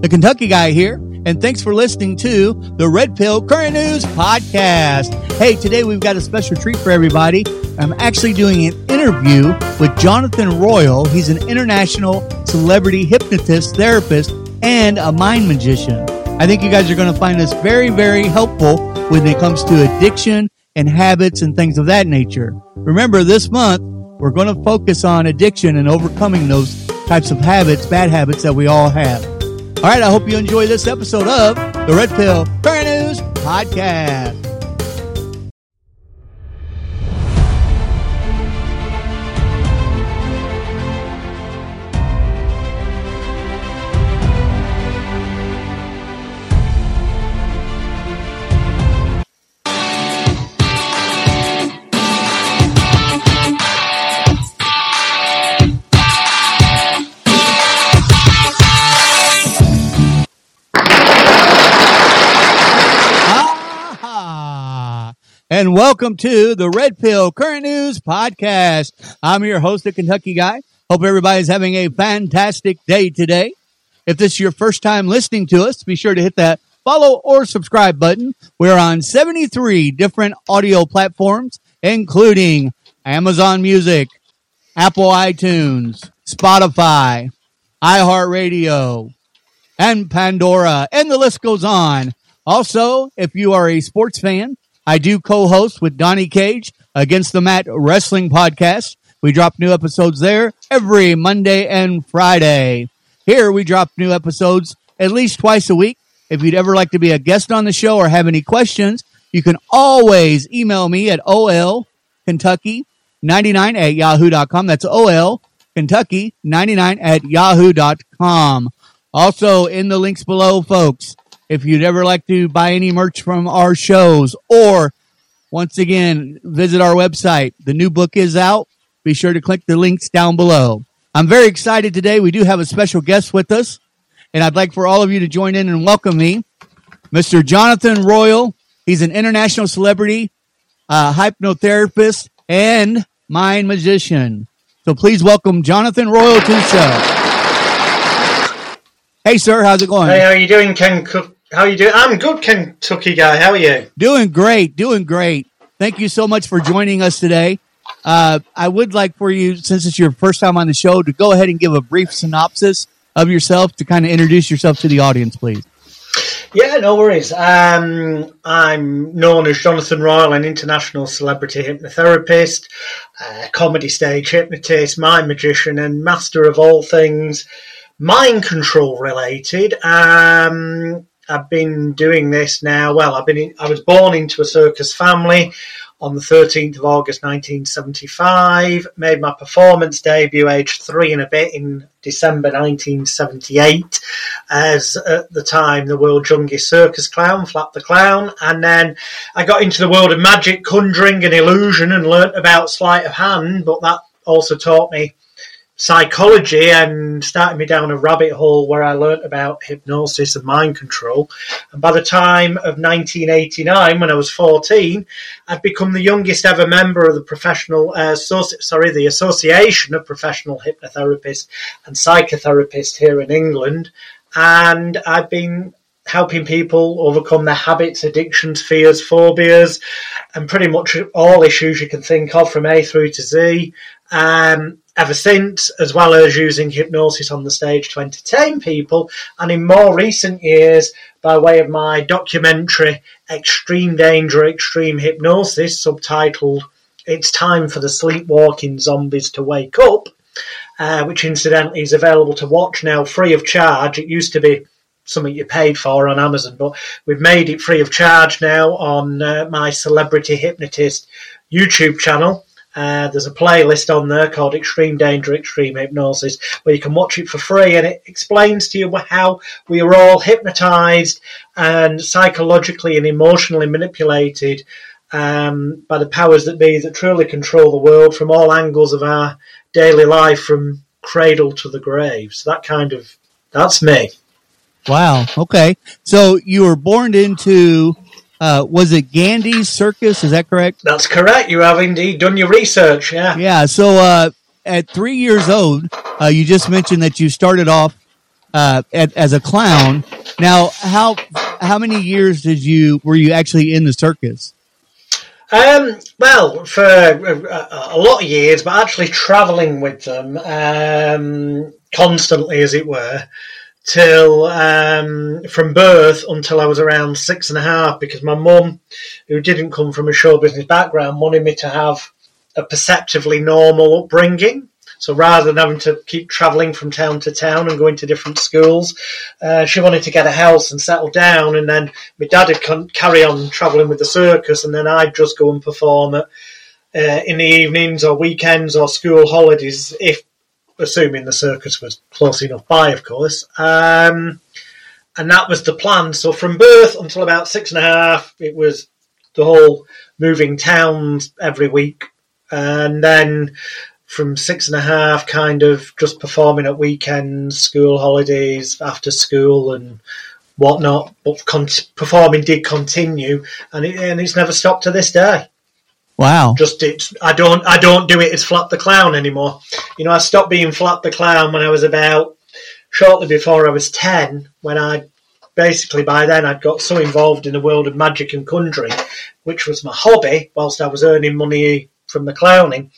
The Kentucky guy here, and thanks for listening to the Red Pill Current News Podcast. Hey, today we've got a special treat for everybody. I'm actually doing an interview with Jonathan Royle. He's an international celebrity hypnotist, therapist, and a mind magician. I think you guys are going to find this very, very helpful when it comes to addiction and habits and things of that nature. Remember, this month, we're going to focus on addiction and overcoming those types of habits, bad habits that we all have. All right, I hope you enjoy this episode of the Red Pill Current News Podcast. And welcome to the Red Pill Current News Podcast. I'm your host, the Kentucky Guy. Hope everybody's having a fantastic day today. If this is your first time listening to us, be sure to hit that follow or subscribe button. We're on 73 different audio platforms, including Amazon Music, Apple iTunes, Spotify, iHeartRadio, and Pandora, and the list goes on. Also, if you are a sports fan, I do co-host with Donnie Cage Against the Mat Wrestling Podcast. We drop new episodes there every Monday and Friday. Here we drop new episodes at least twice a week. If you'd ever like to be a guest on the show or have any questions, you can always email me at ol kentucky 99 at yahoo.com. That's ol kentucky 99 at yahoo.com. Also in the links below, folks, if you'd ever like to buy any merch from our shows or once again, visit our website. The new book is out. Be sure to click the links down below. I'm very excited today. We do have a special guest with us, and I'd like for all of you to join in and welcome me, Mr. Jonathan Royle. He's an international celebrity, uh, hypnotherapist, and mind magician. So please welcome Jonathan Royle to the show. Hey, sir, how's it going? Hey, how are you doing, Ken? Cook? How are you doing? I'm good, Kentucky guy. How are you? Doing great, doing great. Thank you so much for joining us today. Uh, I would like for you, since it's your first time on the show, to go ahead and give a brief synopsis of yourself to kind of introduce yourself to the audience, please. Yeah, no worries. Um, I'm known as Jonathan Royle, an international celebrity hypnotherapist, uh, comedy stage hypnotist, mind magician, and master of all things mind control related. Um, I've been doing this now. Well, I've been. In, I was born into a circus family on the 13th of August 1975. Made my performance debut aged three and a bit in December 1978 as at the time the world's youngest circus clown, Flap the Clown. And then I got into the world of magic, conjuring, and illusion and learnt about sleight of hand, but that also taught me psychology and started me down a rabbit hole where I learnt about hypnosis and mind control. And by the time of 1989, when I was 14, I'd become the youngest ever member of the professional, uh, sorry, the Association of Professional Hypnotherapists and Psychotherapists here in England. And I've been helping people overcome their habits, addictions, fears, phobias, and pretty much all issues you can think of from A through to Z. Um, ever since, as well as using hypnosis on the stage to entertain people, and in more recent years, by way of my documentary Extreme Danger, Extreme Hypnosis, subtitled It's Time for the Sleepwalking Zombies to Wake Up, uh, which incidentally is available to watch now free of charge. It used to be something you paid for on Amazon, but we've made it free of charge now on uh, my Celebrity Hypnotist YouTube channel. Uh, there's a playlist on there called Extreme Danger, Extreme Hypnosis, where you can watch it for free, and it explains to you how we are all hypnotized and psychologically and emotionally manipulated um, by the powers that be that truly control the world from all angles of our daily life, from cradle to the grave. So that kind of that's me. Wow. Okay. So you were born into uh, was it Gandhi's Circus? Is that correct? That's correct. You have indeed done your research. Yeah. Yeah. So uh, at three years old, uh, you just mentioned that you started off uh, at, as a clown. Now, how how many years did you were you actually in the circus? Um, well, for a, a, lot of years, but actually travelling with them um, constantly, as it were, till um, from birth until I was around six and a half, because my mum, who didn't come from a show business background, wanted me to have a perceptively normal upbringing. So rather than having to keep travelling from town to town and going to different schools, uh, she wanted to get a house and settle down. And then my dad would carry on travelling with the circus, and then I'd just go and perform at, uh, in the evenings or weekends or school holidays, if assuming the circus was close enough by, of course. Um, and that was the plan. So from birth until about six and a half, it was the whole moving towns every week. And then from six and a half, kind of just performing at weekends, school holidays, after school, and whatnot. But con- performing did continue, and, it, and it's never stopped to this day. Wow! Just it's I don't I don't do it as Flap the Clown anymore. You know, I stopped being Flap the Clown when I was about shortly before I was ten. When I basically by then I'd got so involved in the world of magic and conjuring, which was my hobby, whilst I was earning money from the clowning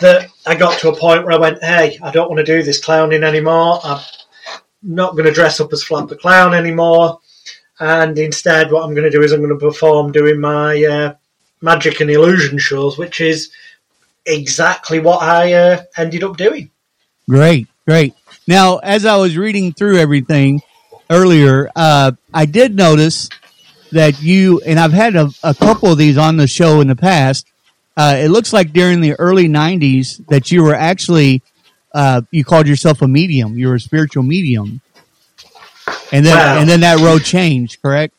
that I got to a point where I went, hey, I don't want to do this clowning anymore. I'm not going to dress up as Flap the Clown anymore. And instead, what I'm going to do is I'm going to perform doing my uh, magic and illusion shows, which is exactly what I uh, ended up doing. Great, great. Now, as I was reading through everything earlier, uh, I did notice that you, and I've had a, a couple of these on the show in the past, uh, it looks like during the early 90s that you were actually, uh, you called yourself a medium. You were a spiritual medium. And then, wow. and then that road changed, correct?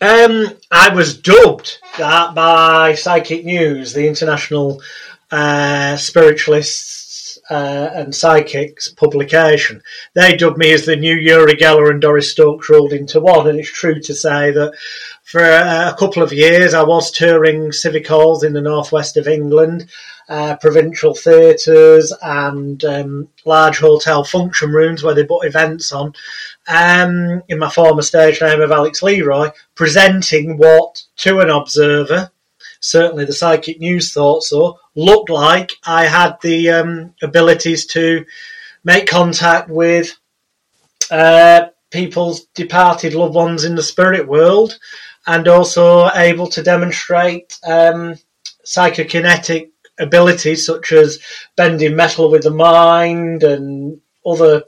Um, I was dubbed that by Psychic News, the international uh, spiritualists uh, and psychics publication. They dubbed me as the new Uri Geller and Doris Stokes rolled into one, and it's true to say that for a couple of years, I was touring civic halls in the northwest of England, uh, provincial theatres, and um, large hotel function rooms where they put events on. Um, in my former stage name of Alex Leroy, presenting what to an observer, certainly the psychic news thought so, looked like I had the um, abilities to make contact with uh, people's departed loved ones in the spirit world and also able to demonstrate um, psychokinetic abilities such as bending metal with the mind and other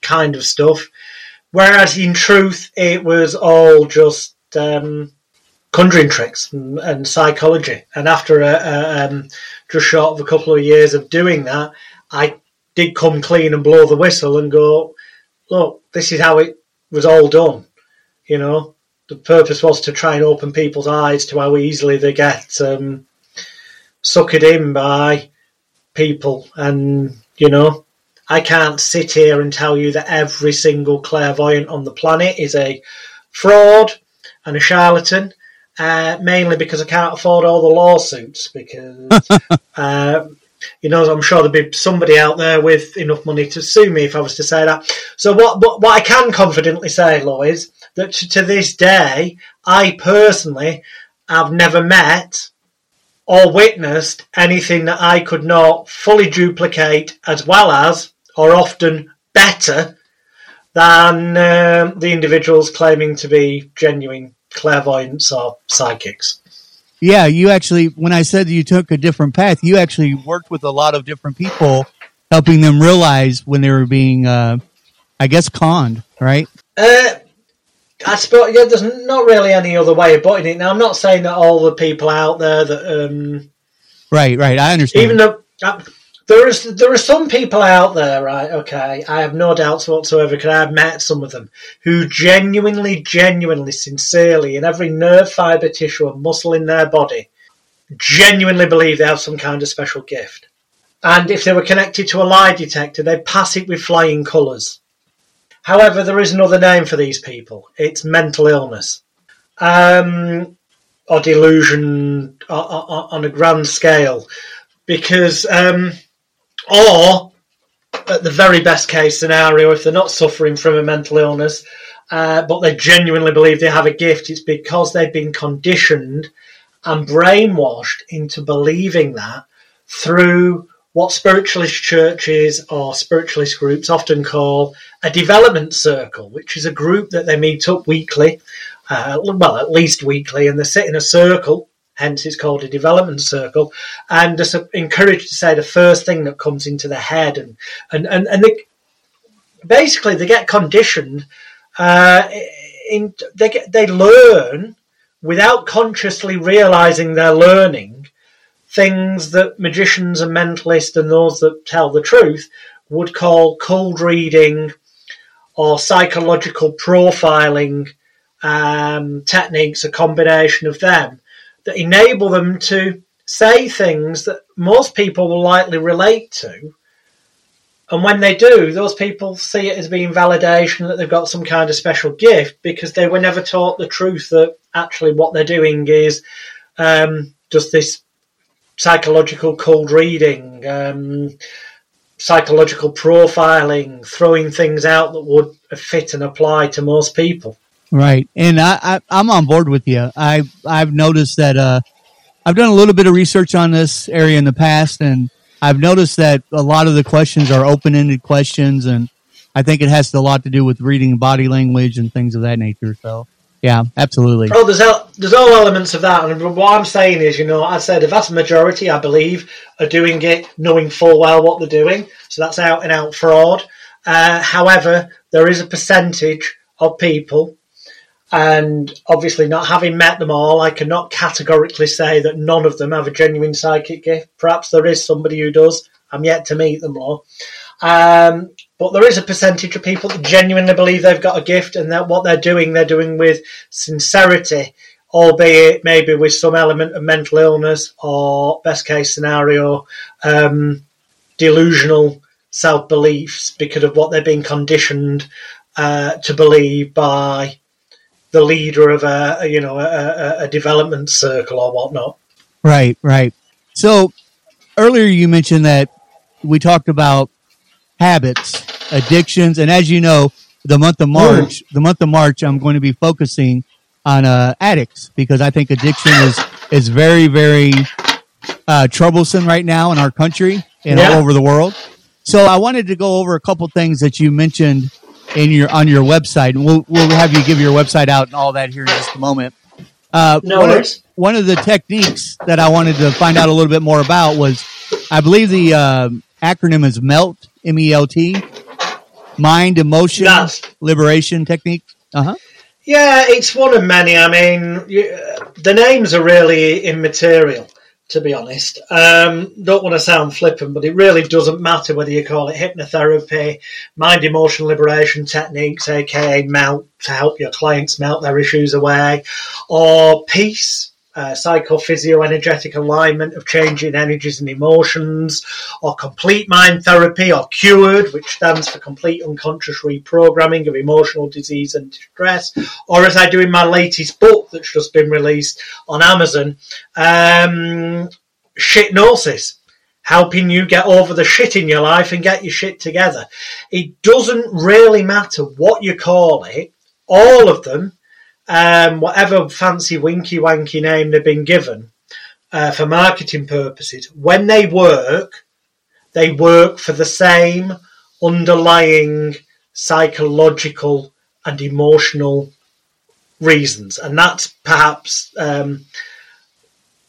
kind of stuff. Whereas in truth, it was all just um, conjuring tricks and, and, psychology. And after a, a, um, just short of a couple of years of doing that, I did come clean and blow the whistle and go, look, this is how it was all done. You know, the purpose was to try and open people's eyes to how easily they get um, suckered in by people. And, you know, I can't sit here and tell you that every single clairvoyant on the planet is a fraud and a charlatan, uh, mainly because I can't afford all the lawsuits. Because, uh, you know, I'm sure there'd be somebody out there with enough money to sue me if I was to say that. So, what, what, what I can confidently say, Lois, that to this day, I personally have never met or witnessed anything that I could not fully duplicate as well as, or often better, than um, the individuals claiming to be genuine clairvoyants or psychics. Yeah, you actually, when I said you took a different path, you actually worked with a lot of different people, helping them realize when they were being, uh, I guess, conned, right? Uh, I suppose yeah, there's not really any other way of putting it. Now, I'm not saying that all the people out there that, um, right, right, I understand. Even though uh, there is, there are some people out there, right? Okay, I have no doubts whatsoever. Because I have met some of them who genuinely, genuinely, sincerely, in every nerve fiber, tissue, and muscle in their body, genuinely believe they have some kind of special gift. And if they were connected to a lie detector, they'd pass it with flying colours However, there is another name for these people. It's mental illness. Um, or delusion on a grand scale. Because, um, or at the very best case scenario, if they're not suffering from a mental illness, uh, but they genuinely believe they have a gift, it's because they've been conditioned and brainwashed into believing that through what spiritualist churches or spiritualist groups often call a development circle, which is a group that they meet up weekly, uh, well, at least weekly, and they sit in a circle. Hence, it's called a development circle, and are encouraged to say the first thing that comes into their head, and and and, and they, basically they get conditioned. Uh, in they get, they learn without consciously realizing they're learning things that magicians and mentalists and those that tell the truth would call cold reading or psychological profiling um, techniques, a combination of them that enable them to say things that most people will likely relate to. And when they do, those people see it as being validation that they've got some kind of special gift because they were never taught the truth that actually what they're doing is um, just this psychological cold reading, um, psychological profiling, throwing things out that would fit and apply to most people. Right, and I, I am on board with you. I I've noticed that uh, I've done a little bit of research on this area in the past, and I've noticed that a lot of the questions are open ended questions, and I think it has a lot to do with reading body language and things of that nature. So yeah, absolutely. Oh, there's there's all elements of that, and what I'm saying is, you know, I said the vast majority, I believe, are doing it knowing full well what they're doing, so that's out and out fraud. Uh, however, there is a percentage of people, and obviously, not having met them all, I cannot categorically say that none of them have a genuine psychic gift. Perhaps there is somebody who does. I'm yet to meet them all. Um, but there is a percentage of people that genuinely believe they've got a gift and that what they're doing, they're doing with sincerity, albeit maybe with some element of mental illness or, best case scenario, um, delusional self beliefs because of what they've been conditioned uh, to believe by the leader of a, you know a, a development circle or whatnot. Right, right. So earlier you mentioned that we talked about habits, addictions, and as you know, the month of March, the month of March, I'm going to be focusing on uh, addicts because I think addiction is is very very uh, troublesome right now in our country and yeah. all over the world. So I wanted to go over a couple things that you mentioned in your on your website, and we'll we'll have you give your website out and all that here in just a moment. Uh, no one, worries. Of, one of the techniques that I wanted to find out a little bit more about was, I believe the uh, acronym is MELT, M E L T, Mind Emotion yes. Liberation Technique. Uh huh. Yeah, it's one of many. I mean, you, the names are really immaterial, to be honest. Um, don't want to sound flippant, but it really doesn't matter whether you call it hypnotherapy, mind emotion liberation techniques, aka melt to help your clients melt their issues away, or peace, uh, psychophysio-energetic alignment of changing energies and emotions, or complete mind therapy, or cured, which stands for complete unconscious reprogramming of emotional disease and distress, or as I do in my latest book that's just been released on Amazon, um, shitnosis. Helping you get over the shit in your life and get your shit together. It doesn't really matter what you call it. All of them um, whatever fancy winky wanky name they've been given uh, for marketing purposes, when they work, they work for the same underlying psychological and emotional reasons, and that's perhaps um,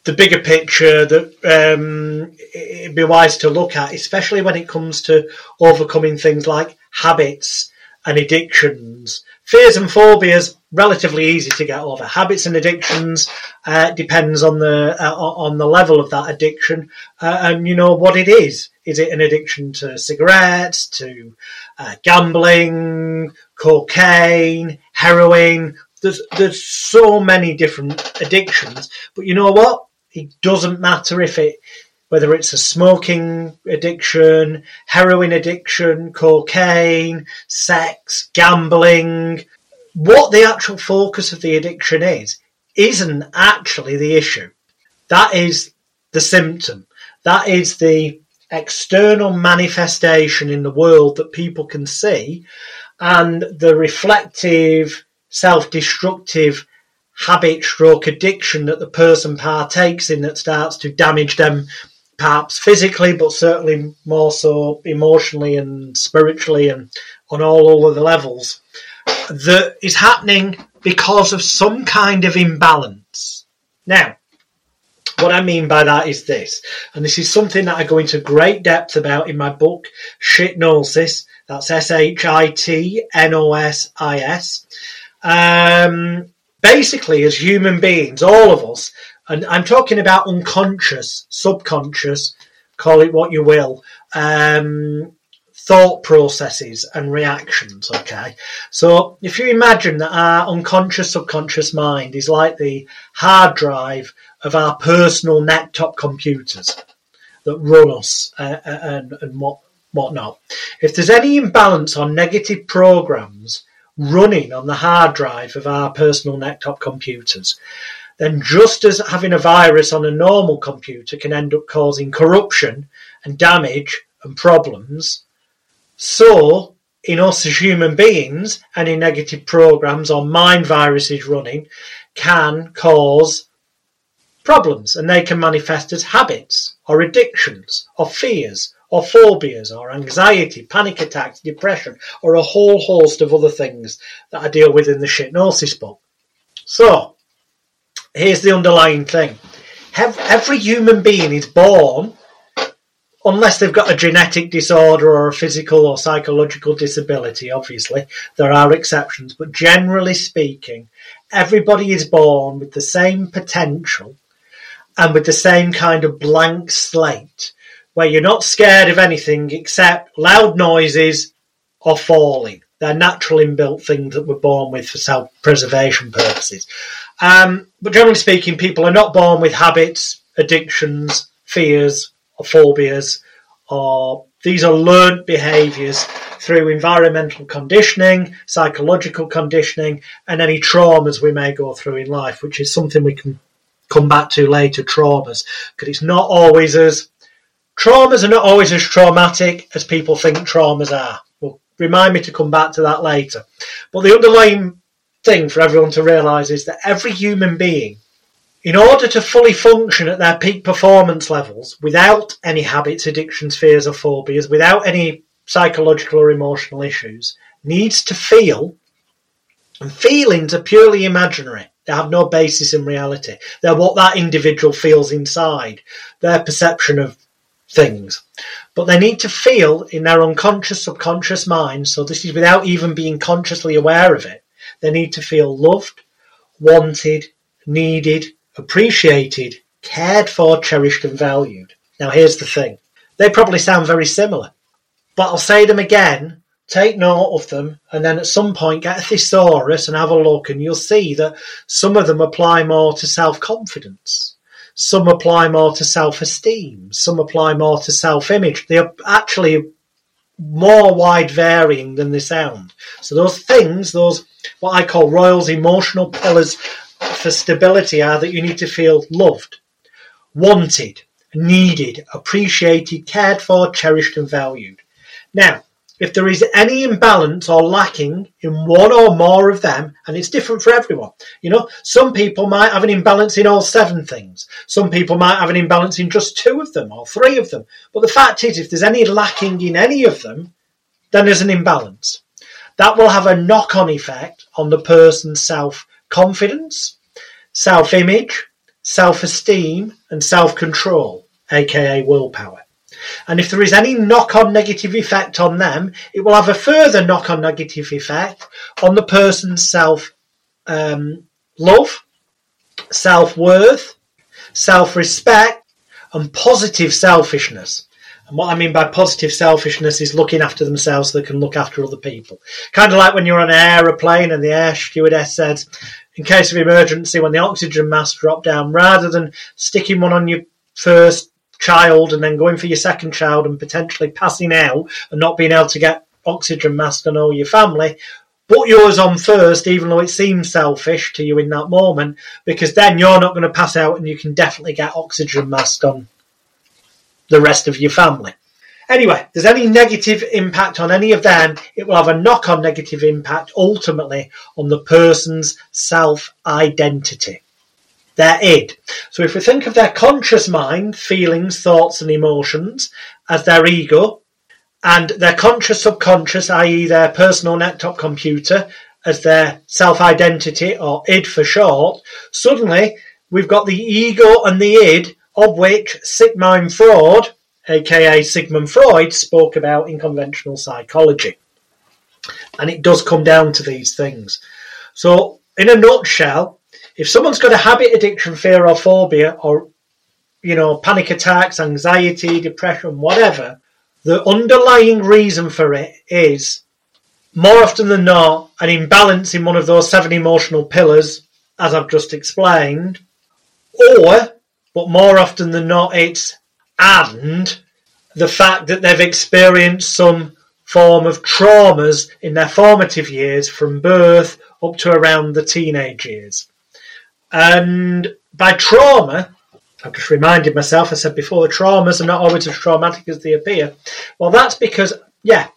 the bigger picture that um, it'd be wise to look at, especially when it comes to overcoming things like habits and addictions. Fears and phobias relatively easy to get over. Habits and addictions uh, depends on the uh, on the level of that addiction uh, and you know what it is. Is it an addiction to cigarettes, to uh, gambling, cocaine, heroin? There's there's so many different addictions, but you know what? It doesn't matter if it whether it's a smoking addiction, heroin addiction, cocaine, sex, gambling, what the actual focus of the addiction is, isn't actually the issue. That is the symptom. That is the external manifestation in the world that people can see and the reflective, self-destructive habit stroke addiction that the person partakes in that starts to damage them perhaps physically but certainly more so emotionally and spiritually and on all other levels that is happening because of some kind of imbalance. Now, what I mean by that is this, and this is something that I go into great depth about in my book, Shitnosis. That's S H I T N O S I S. Um, basically, as human beings, all of us, and I'm talking about unconscious, subconscious, call it what you will, um, thought processes and reactions. Okay. So if you imagine that our unconscious, subconscious mind is like the hard drive of our personal neck-top computers that run us uh, uh, and, and what, whatnot. If there's any imbalance on negative programs running on the hard drive of our personal neck-top computers, then just as having a virus on a normal computer can end up causing corruption and damage and problems, so, in us as human beings, any negative programs or mind viruses running can cause problems and they can manifest as habits or addictions or fears or phobias or anxiety, panic attacks, depression, or a whole host of other things that I deal with in the Shitnosis book. So, here's the underlying thing. Every human being is born unless they've got a genetic disorder or a physical or psychological disability, obviously, there are exceptions, but generally speaking, everybody is born with the same potential and with the same kind of blank slate where you're not scared of anything except loud noises or falling. They're natural inbuilt things that we're born with for self preservation purposes. Um, but generally speaking, people are not born with habits, addictions, fears, phobias, or these are learned behaviours through environmental conditioning, psychological conditioning, and any traumas we may go through in life, which is something we can come back to later. Traumas, because it's not always as traumas are not always as traumatic as people think traumas are. Well, remind me to come back to that later. But the underlying thing for everyone to realise is that every human being in order to fully function at their peak performance levels without any habits, addictions, fears, or phobias, without any psychological or emotional issues, needs to feel. And feelings are purely imaginary. They have no basis in reality. They're what that individual feels inside, their perception of things. But they need to feel in their unconscious, subconscious mind, so this is without even being consciously aware of it. They need to feel loved, wanted, needed, appreciated, cared for, cherished, and valued. Now, here's the thing they probably sound very similar, but I'll say them again. Take note of them, and then at some point get a thesaurus and have a look, and you'll see that some of them apply more to self confidence, some apply more to self esteem, some apply more to self image. They are actually more wide varying than they sound. So those things, those what I call Royle's emotional pillars for stability are that you need to feel loved, wanted, needed, appreciated, cared for, cherished, and valued. Now, if there is any imbalance or lacking in one or more of them, and it's different for everyone, you know, some people might have an imbalance in all seven things. Some people might have an imbalance in just two of them or three of them. But the fact is, if there's any lacking in any of them, then there's an imbalance. That will have a knock on effect on the person's self confidence, self image, self esteem, and self control, aka willpower. And if there is any knock on negative effect on them, it will have a further knock on negative effect on the person's self um, love, self worth, self respect, and positive selfishness. And what I mean by positive selfishness is looking after themselves so they can look after other people. Kind of like when you're on an aeroplane and the air stewardess says, in case of emergency, when the oxygen mask dropped down, rather than sticking one on your first child and then going for your second child and potentially passing out and not being able to get oxygen mask on all your family, put yours on first, even though it seems selfish to you in that moment, because then you're not going to pass out and you can definitely get oxygen mask on the rest of your family. Anyway, there's any negative impact on any of them, it will have a knock on negative impact ultimately on the person's self identity, their id. So if we think of their conscious mind, feelings, thoughts, and emotions as their ego, and their conscious subconscious, i.e., their personal neck-top computer, as their self identity, or id for short, suddenly we've got the ego and the id, of which Sigmund Freud aka Sigmund Freud, spoke about in conventional psychology. And it does come down to these things. So, in a nutshell, if someone's got a habit addiction, fear, or phobia, or you know, panic attacks, anxiety, depression, whatever, the underlying reason for it is more often than not an imbalance in one of those seven emotional pillars, as I've just explained, or, but more often than not, it's and the fact that they've experienced some form of traumas in their formative years from birth up to around the teenage years. And by trauma, I've just reminded myself, I said before, the traumas are not always as traumatic as they appear. Well, that's because, yeah,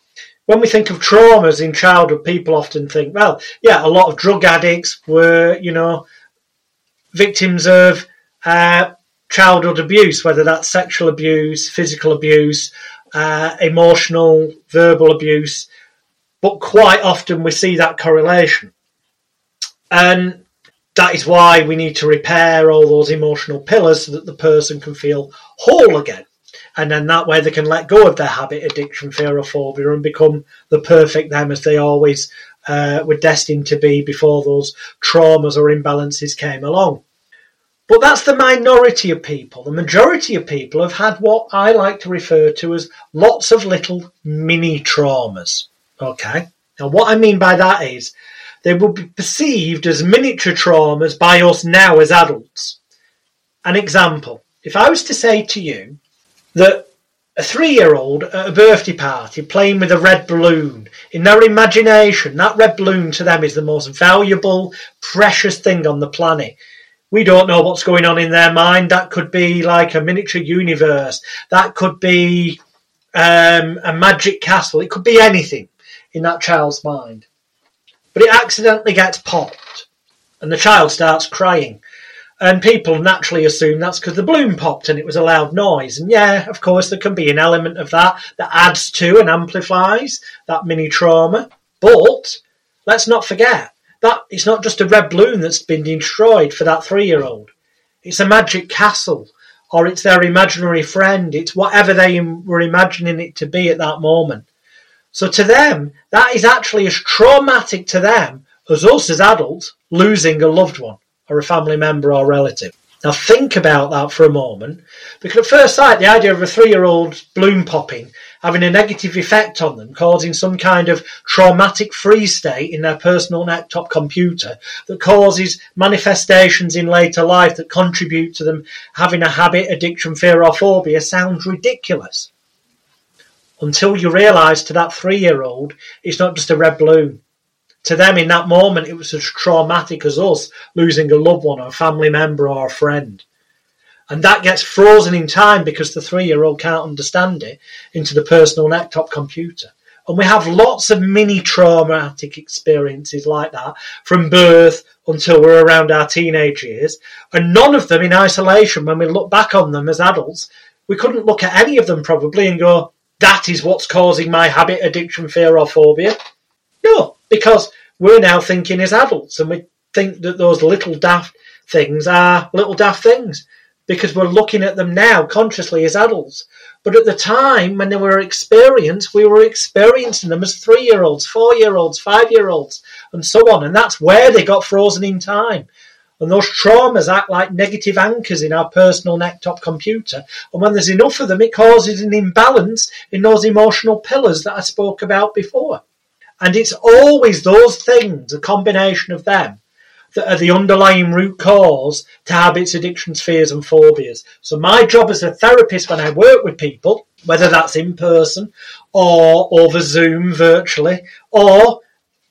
when we think of traumas in childhood, people often think, well, yeah, a lot of drug addicts were, you know, victims of uh, childhood abuse, whether that's sexual abuse, physical abuse, uh, emotional, verbal abuse, but quite often we see that correlation. And that is why we need to repair all those emotional pillars so that the person can feel whole again. And then that way they can let go of their habit, addiction, fear, or phobia and become the perfect them as they always uh, were destined to be before those traumas or imbalances came along. But that's the minority of people. The majority of people have had what I like to refer to as lots of little mini traumas. Okay? Now, what I mean by that is they will be perceived as miniature traumas by us now as adults. An example if I was to say to you that a three year old at a birthday party playing with a red balloon, in their imagination, that red balloon to them is the most valuable, precious thing on the planet we don't know what's going on in their mind. That could be like a miniature universe. That could be um, a magic castle. It could be anything in that child's mind. But it accidentally gets popped, and the child starts crying. And people naturally assume that's because the balloon popped and it was a loud noise. And yeah, of course, there can be an element of that that adds to and amplifies that mini trauma. But let's not forget, that it's not just a red balloon that's been destroyed for that three year old. It's a magic castle, or it's their imaginary friend. It's whatever they were imagining it to be at that moment. So to them, that is actually as traumatic to them as us as adults losing a loved one or a family member or relative. Now think about that for a moment, because at first sight, the idea of a three-year-old balloon popping having a negative effect on them, causing some kind of traumatic freeze state in their personal neck-top computer that causes manifestations in later life that contribute to them having a habit, addiction, fear, or phobia sounds ridiculous. Until you realise to that three-year-old, it's not just a red balloon. To them, in that moment, it was as traumatic as us losing a loved one, or a family member, or a friend and that gets frozen in time because the three-year-old can't understand it into the personal neck-top computer. And we have lots of mini traumatic experiences like that from birth until we're around our teenage years, and none of them in isolation. When we look back on them as adults, we couldn't look at any of them probably and go, "That is what's causing my habit, addiction, fear, or phobia." No, because we're now thinking as adults, and we think that those little daft things are little daft things because we're looking at them now consciously as adults. But at the time when they were experienced, we were experiencing them as three year olds, four year olds, five year olds, and so on. And that's where they got frozen in time. And those traumas act like negative anchors in our personal neck-top computer. And when there's enough of them, it causes an imbalance in those emotional pillars that I spoke about before. And it's always those things, a combination of them, that are the underlying root cause to habits, addictions, fears, and phobias. So my job as a therapist when I work with people, whether that's in person or over Zoom virtually, or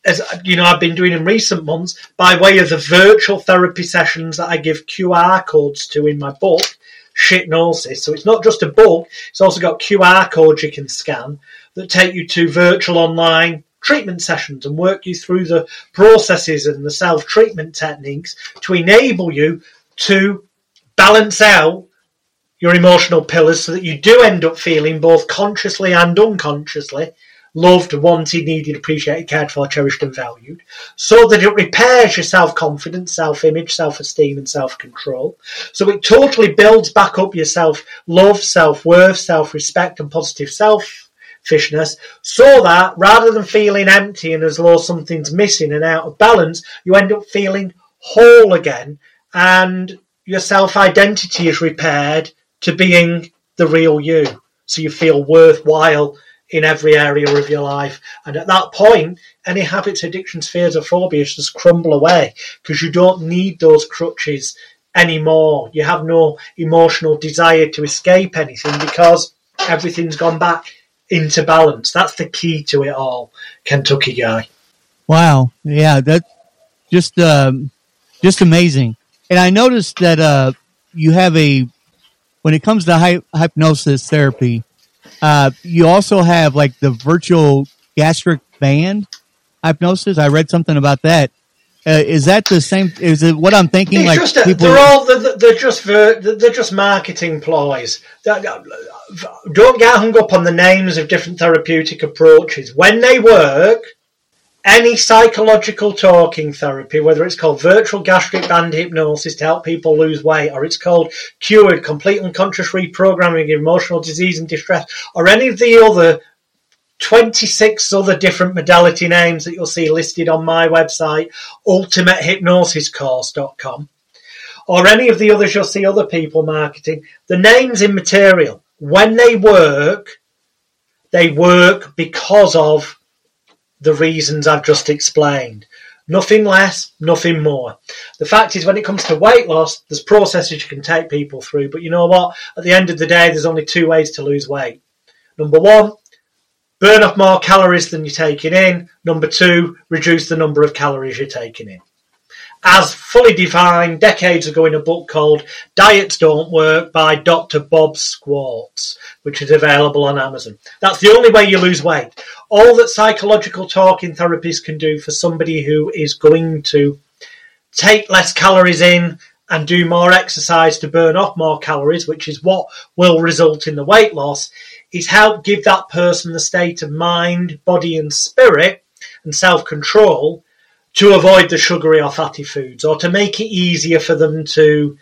as you know, I've been doing in recent months by way of the virtual therapy sessions that I give QR codes to in my book, Shitnosis. So it's not just a book, it's also got QR codes you can scan that take you to virtual online treatment sessions and work you through the processes and the self treatment techniques to enable you to balance out your emotional pillars so that you do end up feeling both consciously and unconsciously loved, wanted, needed, appreciated, cared for, cherished, and valued, so that it repairs your self confidence, self image, self esteem, and self control. So it totally builds back up your self love, self worth, self respect, and positive self fishness so that rather than feeling empty and as though something's missing and out of balance, you end up feeling whole again and your self identity is repaired to being the real you. So you feel worthwhile in every area of your life. And at that point, any habits, addictions, fears, or phobias just crumble away because you don't need those crutches anymore. You have no emotional desire to escape anything because everything's gone back into balance. That's the key to it all, Kentucky guy. Wow. Yeah, that's just um, just amazing. And I noticed that uh, you have a when it comes to hy- hypnosis therapy, uh, you also have like the virtual gastric band hypnosis. I read something about that. Uh, is that the same? Is it what I'm thinking? It's like just people, they're all they're, they're just ver- they're just marketing ploys. Don't get hung up on the names of different therapeutic approaches. When they work, any psychological talking therapy, whether it's called virtual gastric band hypnosis to help people lose weight, or it's called cured complete unconscious reprogramming emotional disease and distress, or any of the other 26 other different modality names that you'll see listed on my website, ultimatehypnosiscourse.com, or any of the others you'll see other people marketing, the name's immaterial. When they work, they work because of the reasons I've just explained. Nothing less, nothing more. The fact is, when it comes to weight loss, there's processes you can take people through, but you know what? At the end of the day, there's only two ways to lose weight. Number one, burn off more calories than you're taking in. Number two, reduce the number of calories you're taking in as fully defined decades ago in a book called Diets Don't Work by Dr. Bob Schwartz, which is available on Amazon. That's the only way you lose weight. All that psychological talking therapies can do for somebody who is going to take less calories in and do more exercise to burn off more calories, which is what will result in the weight loss, is help give that person the state of mind, body, and spirit and self control to avoid the sugary or fatty foods or to make it easier for them to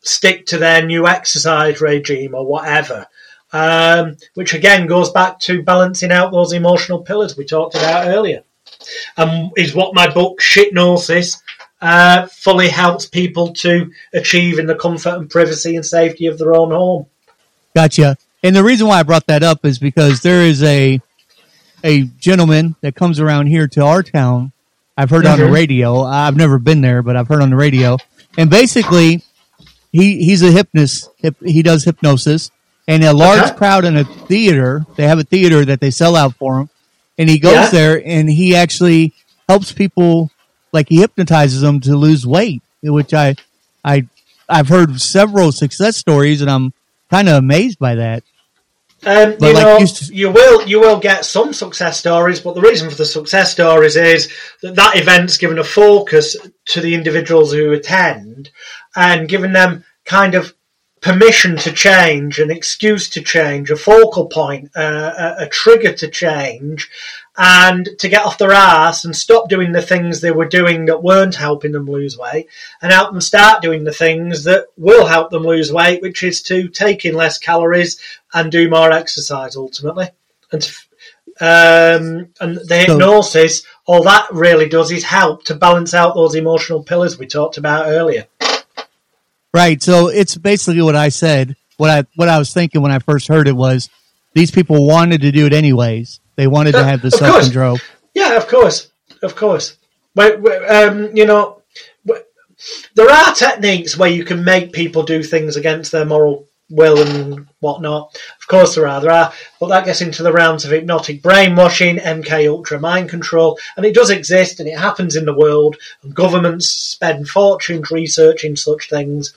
stick to their new exercise regime or whatever. Um, which again goes back to balancing out those emotional pillars we talked about earlier. And is what my book, Shitnosis, uh, fully helps people to achieve in the comfort and privacy and safety of their own home. Gotcha. And the reason why I brought that up is because there is a a gentleman that comes around here to our town I've heard mm-hmm. on the mm-hmm. radio. I've never been there, but I've heard on the radio. And basically, he he's a hypnotist. He does hypnosis, and a large okay. crowd in a theater. They have a theater that they sell out for him, and he goes yeah. there and he actually helps people. Like he hypnotizes them to lose weight, which I I I've heard several success stories, and I'm kind of amazed by that. Um, you like know, to... you will you will get some success stories, but the reason for the success stories is that that event's given a focus to the individuals who attend and given them kind of permission to change, an excuse to change, a focal point, uh, a, a, trigger to change, and to get off their ass and stop doing the things they were doing that weren't helping them lose weight and help them start doing the things that will help them lose weight, which is to take in less calories and do more exercise ultimately. And to, um, and the hypnosis, all that really does is help to balance out those emotional pillars we talked about earlier. Right. So it's basically what I said. What I what I was thinking when I first heard it was these people wanted to do it anyways they wanted to have the self control. Yeah, of course, of course. But um, you know, there are techniques where you can make people do things against their moral will and whatnot. Of course, there are. There are, but that gets into the realms of hypnotic brainwashing, MK Ultra mind control, and it does exist, and it happens in the world. And governments spend fortunes researching such things.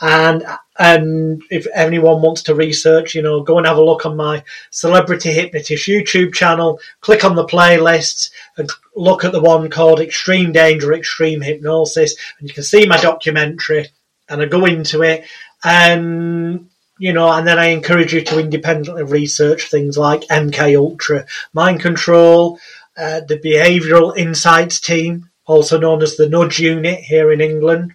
And and if anyone wants to research, you know, go and have a look on my Celebrity Hypnotist YouTube channel. Click on the playlists and look at the one called Extreme Danger, Extreme Hypnosis, and you can see my documentary. And I go into it, and you know, and then I encourage you to independently research things like MK Ultra, mind control, uh, the Behavioural Insights Team, also known as the Nudge Unit here in England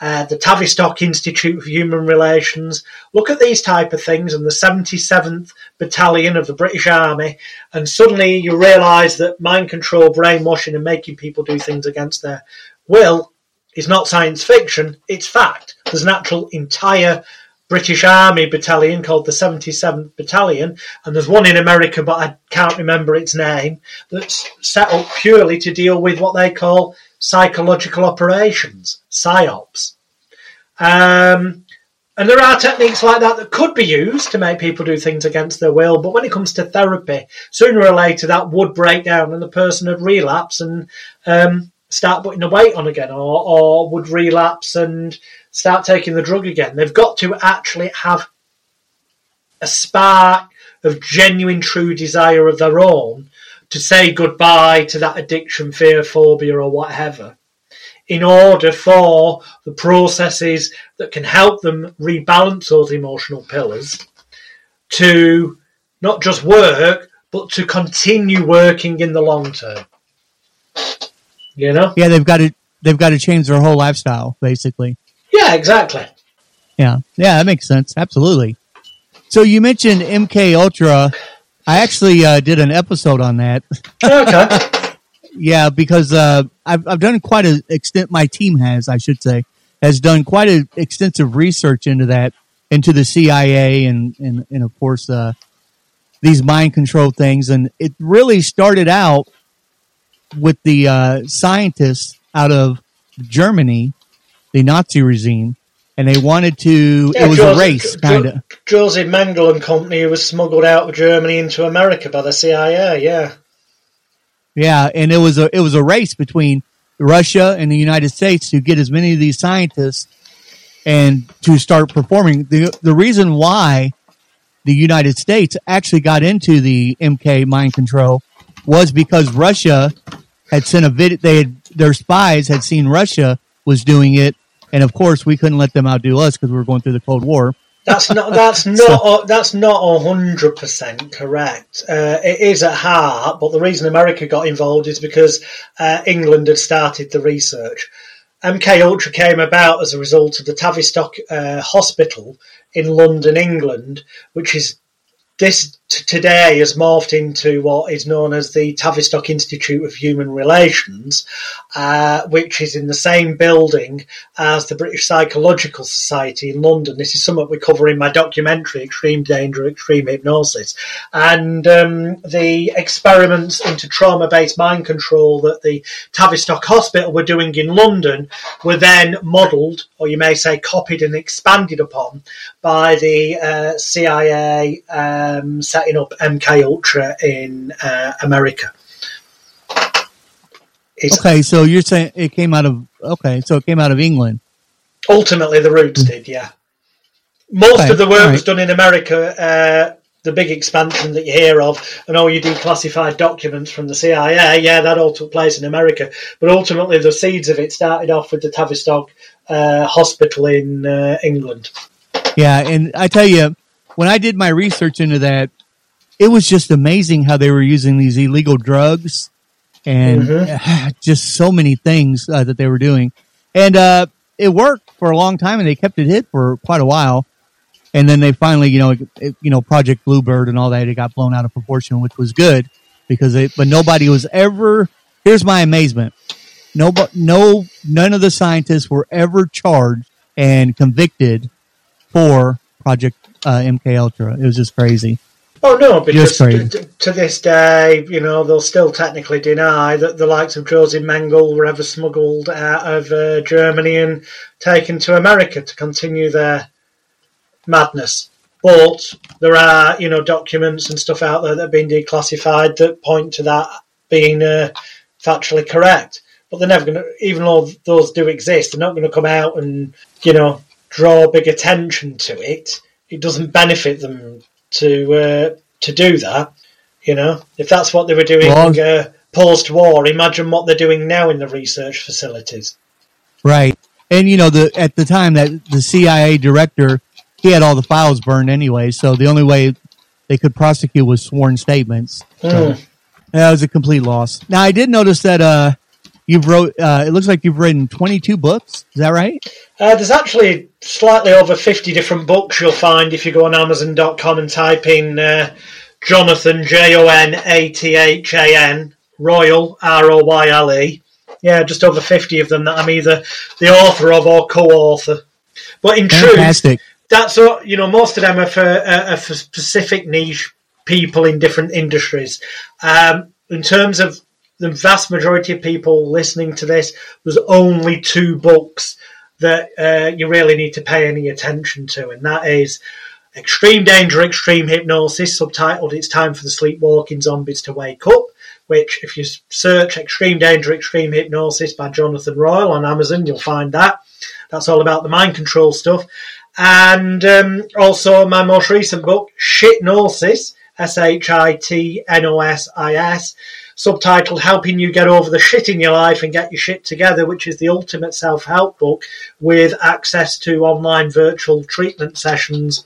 uh, the Tavistock Institute for Human Relations. Look at these type of things and the 77th Battalion of the British Army, and suddenly you realise that mind control, brainwashing, and making people do things against their will is not science fiction, it's fact. There's an actual entire British Army battalion called the 77th Battalion, and there's one in America, but I can't remember its name, that's set up purely to deal with what they call psychological operations, psyops. Um, and there are techniques like that that could be used to make people do things against their will, but when it comes to therapy, sooner or later that would break down and the person would relapse and um, start putting the weight on again, or, or would relapse and start taking the drug again. They've got to actually have a spark of genuine, true desire of their own to say goodbye to that addiction, fear, phobia, or whatever, in order for the processes that can help them rebalance those emotional pillars to not just work, but to continue working in the long term. You know? Yeah, they've got to they've got to change their whole lifestyle, basically. Yeah, exactly. Yeah, yeah, that makes sense. Absolutely. So you mentioned MK Ultra I actually uh, did an episode on that. Okay. yeah, because uh, I've I've done quite an extent. My team has, I should say, has done quite an extensive research into that, into the CIA, and and and of course uh, these mind control things. And it really started out with the uh, scientists out of Germany, the Nazi regime, and they wanted to. Yeah, it was a race, kind of. Joseph Mengele and company was smuggled out of Germany into America by the CIA. Yeah, yeah, and it was a it was a race between Russia and the United States to get as many of these scientists and to start performing. the The reason why the United States actually got into the MK mind control was because Russia had sent a video. They had their spies had seen Russia was doing it and of course, we couldn't let them outdo us because we were going through the Cold War. That's not that's not so, that's not hundred percent correct. Uh, it is at heart, but the reason America got involved is because uh, England had started the research. MK Ultra came about as a result of the Tavistock uh, Hospital in London, England, which is this today has morphed into what is known as the Tavistock Institute of Human Relations, uh, which is in the same building as the British Psychological Society in London. This is something we cover in my documentary, Extreme Danger, Extreme Hypnosis. And um, the experiments into trauma based mind control that the Tavistock Hospital were doing in London were then modelled, or you may say copied and expanded upon, by the uh, CIA. Um, up MK Ultra in uh, America. It's okay, so you're saying it came out of okay, so it came out of England. Ultimately, the roots mm. did, yeah. Most okay, of the work right. was done in America. Uh, the big expansion that you hear of, and all you declassified documents from the CIA, yeah, that all took place in America. But ultimately, the seeds of it started off with the Tavistock uh, Hospital in uh, England. Yeah, and I tell you, when I did my research into that, it was just amazing how they were using these illegal drugs and mm-hmm. just so many things uh, that they were doing. And uh, it worked for a long time, and they kept it hid for quite a while. And then they finally, you know, it, you know, Project Bluebird and all that, it got blown out of proportion, which was good because it. But nobody was ever. Here's my amazement: no, no, none of the scientists were ever charged and convicted for Project uh, MK Ultra. It was just crazy. Oh no, because to, to, this day, you know, they'll still technically deny that the likes of Joseph Mengele were ever smuggled out of uh, Germany and taken to America to continue their madness. But there are, you know, documents and stuff out there that have been declassified that point to that being uh, factually correct. But they're never going to, even though those do exist, they're not going to come out and, you know, draw big attention to it, it doesn't benefit them to uh, to do that. You know, if that's what they were doing well, uh, post war, imagine what they're doing now in the research facilities. Right, and you know, the at the time that the CIA director he had all the files burned anyway, so the only way they could prosecute was sworn statements. So mm. that was a complete loss. Now I did notice that uh, you've wrote. Uh, it looks like you've written twenty two books. Is that right? Uh, there's actually slightly over 50 different books you'll find if you go on Amazon.com and type in uh, Jonathan, J O N A T H A N, Royle R O Y L E. Yeah, just over 50 of them that I'm either the author of or co author. But in Fantastic. truth, that's what, you know, most of them are for, uh, are for specific niche people in different industries. Um, in terms of the vast majority of people listening to this, there's only two books that uh, you really need to pay any attention to, and that is Extreme Danger, Extreme Hypnosis, subtitled It's Time for the Sleepwalking Zombies to Wake Up, which, if you search Extreme Danger, Extreme Hypnosis by Jonathan Royle on Amazon, you'll find that. That's all about the mind control stuff. And um, also my most recent book, Shitnosis, S H I T N O S I S subtitled Helping You Get Over the Shit in Your Life and Get Your Shit Together, which is the ultimate self help book with access to online virtual treatment sessions.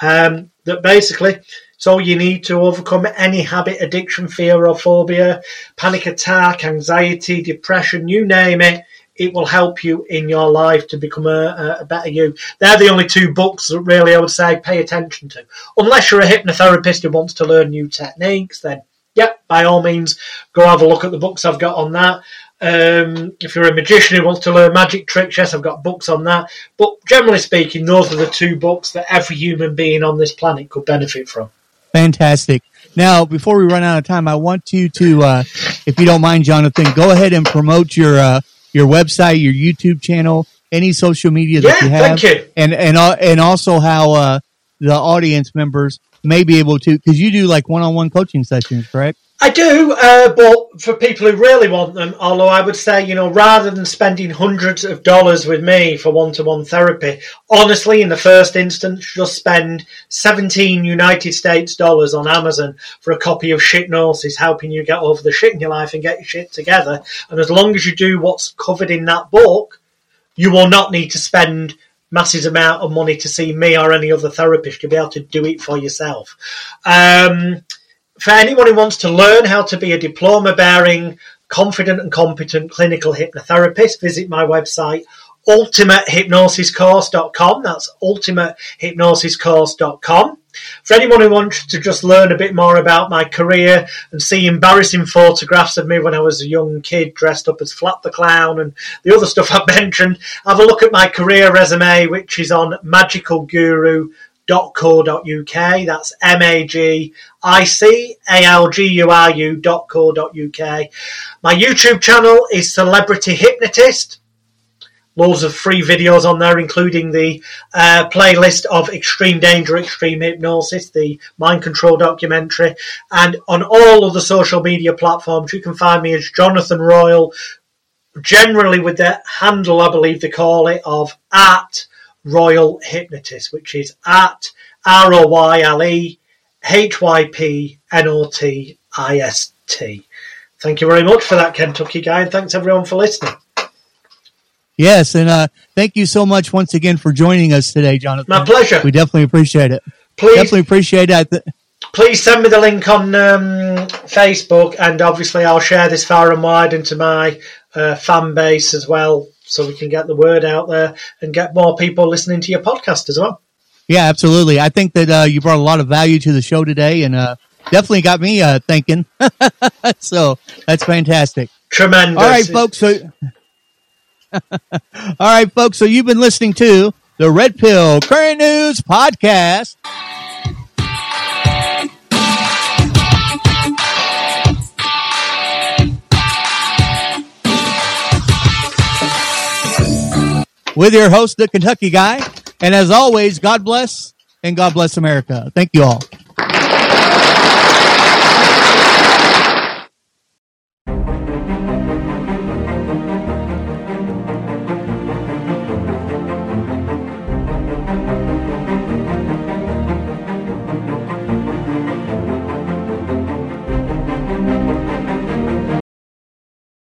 Um, that basically it's all you need to overcome any habit, addiction, fear, or phobia, panic attack, anxiety, depression, you name it. It will help you in your life to become a, a better you. They're the only two books that really I would say pay attention to. Unless you're a hypnotherapist who wants to learn new techniques, then yeah, by all means, go have a look at the books I've got on that. Um, if you're a magician who wants to learn magic tricks, yes, I've got books on that. But generally speaking, those are the two books that every human being on this planet could benefit from. Fantastic. Now, before we run out of time, I want you to, uh, if you don't mind, Jonathan, go ahead and promote your uh, your website, your YouTube channel, any social media that yeah, you have, thank you. and and uh, and also how uh, the audience members may be able to because you do like one-on-one coaching sessions, correct? I do, uh, but for people who really want them, although I would say, you know, rather than spending hundreds of dollars with me for one-to-one therapy, honestly, in the first instance, just spend 17 United States dollars on Amazon for a copy of Shit Shitnosis, helping you get over the shit in your life and get your shit together. And as long as you do what's covered in that book, you will not need to spend massive amount of money to see me or any other therapist. You'll be able to do it for yourself. Um, for anyone who wants to learn how to be a diploma bearing, confident and competent clinical hypnotherapist, visit my website ultimatehypnosiscourse.com. That's ultimatehypnosiscourse.com. For anyone who wants to just learn a bit more about my career and see embarrassing photographs of me when I was a young kid dressed up as Flap the Clown and the other stuff I've mentioned, have a look at my career resume, which is on magicalguru.co.uk. That's M A G I C A L G U R U.co.uk. My YouTube channel is Celebrity Hypnotist loads of free videos on there, including the uh, playlist of Extreme Danger, Extreme Hypnosis, the Mind Control documentary, and on all of the social media platforms, you can find me as Jonathan Royle, generally with the handle, I believe they call it, of at Royle Hypnotist, which is at R O Y L E H Y P N O T I S T. Thank you very much for that, Kentucky guy, and thanks everyone for listening. Yes, and uh, thank you so much once again for joining us today, Jonathan. My pleasure. We definitely appreciate it. Please, definitely appreciate that. Please send me the link on um, Facebook, and obviously I'll share this far and wide into my uh, fan base as well, so we can get the word out there and get more people listening to your podcast as well. Yeah, absolutely. I think that uh, you brought a lot of value to the show today, and uh, definitely got me uh, thinking. so that's fantastic. Tremendous. All right, folks. So All right, folks. So you've been listening to the Red Pill Current News Podcast. With your host, the Kentucky Guy. And as always, God bless and God bless America. Thank you all.